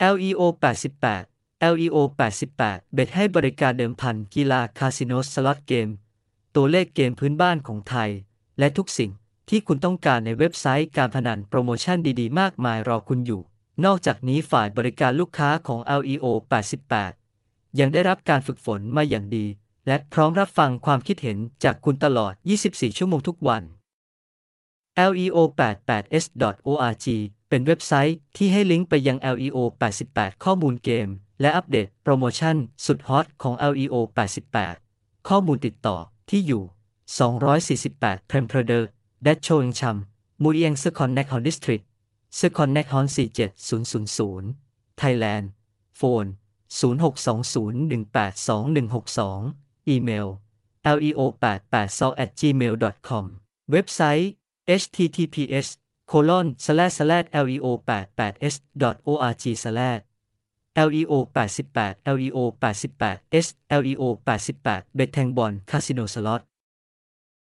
LEO 88 LEO 88 เบ็ดให้บริการเดิมพันกีฬาคาสิโนสล็อตเกม ตัวเลขเกมพื้นบ้านของไทย และทุกสิ่งที่คุณต้องการในเว็บไซต์การพนันโปรโมชั่นดีๆ มากมายรอคุณอยู่ นอกจากนี้ฝ่ายบริการลูกค้าของ LEO 88 ยังได้รับการฝึกฝนมาอย่างดี และพร้อมรับฟังความคิดเห็นจากคุณตลอด 24 ชั่วโมงทุกวัน leo88s.org เป็นเว็บไซต์ที่ให้ลิงก์ไปยัง leo 88 ข้อมูลเกม และอัปเดตโปรโมชั่นสุดฮอตของ leo 88 ข้อมูลติดต่อที่อยู่ 248 p r e m p r e d e r แดชโชงชัมมูเอียงสคอนแนคฮอนดิสทริกสคอนแนคฮอน47000 Thailand โฟน0620182162 อีเมล leo882 เว็บไซต์ https colon slash slash leo 88 s org slash leo 88 leo 88 s leo 88เบ็ดแทงบอลคาสิโนสล็อต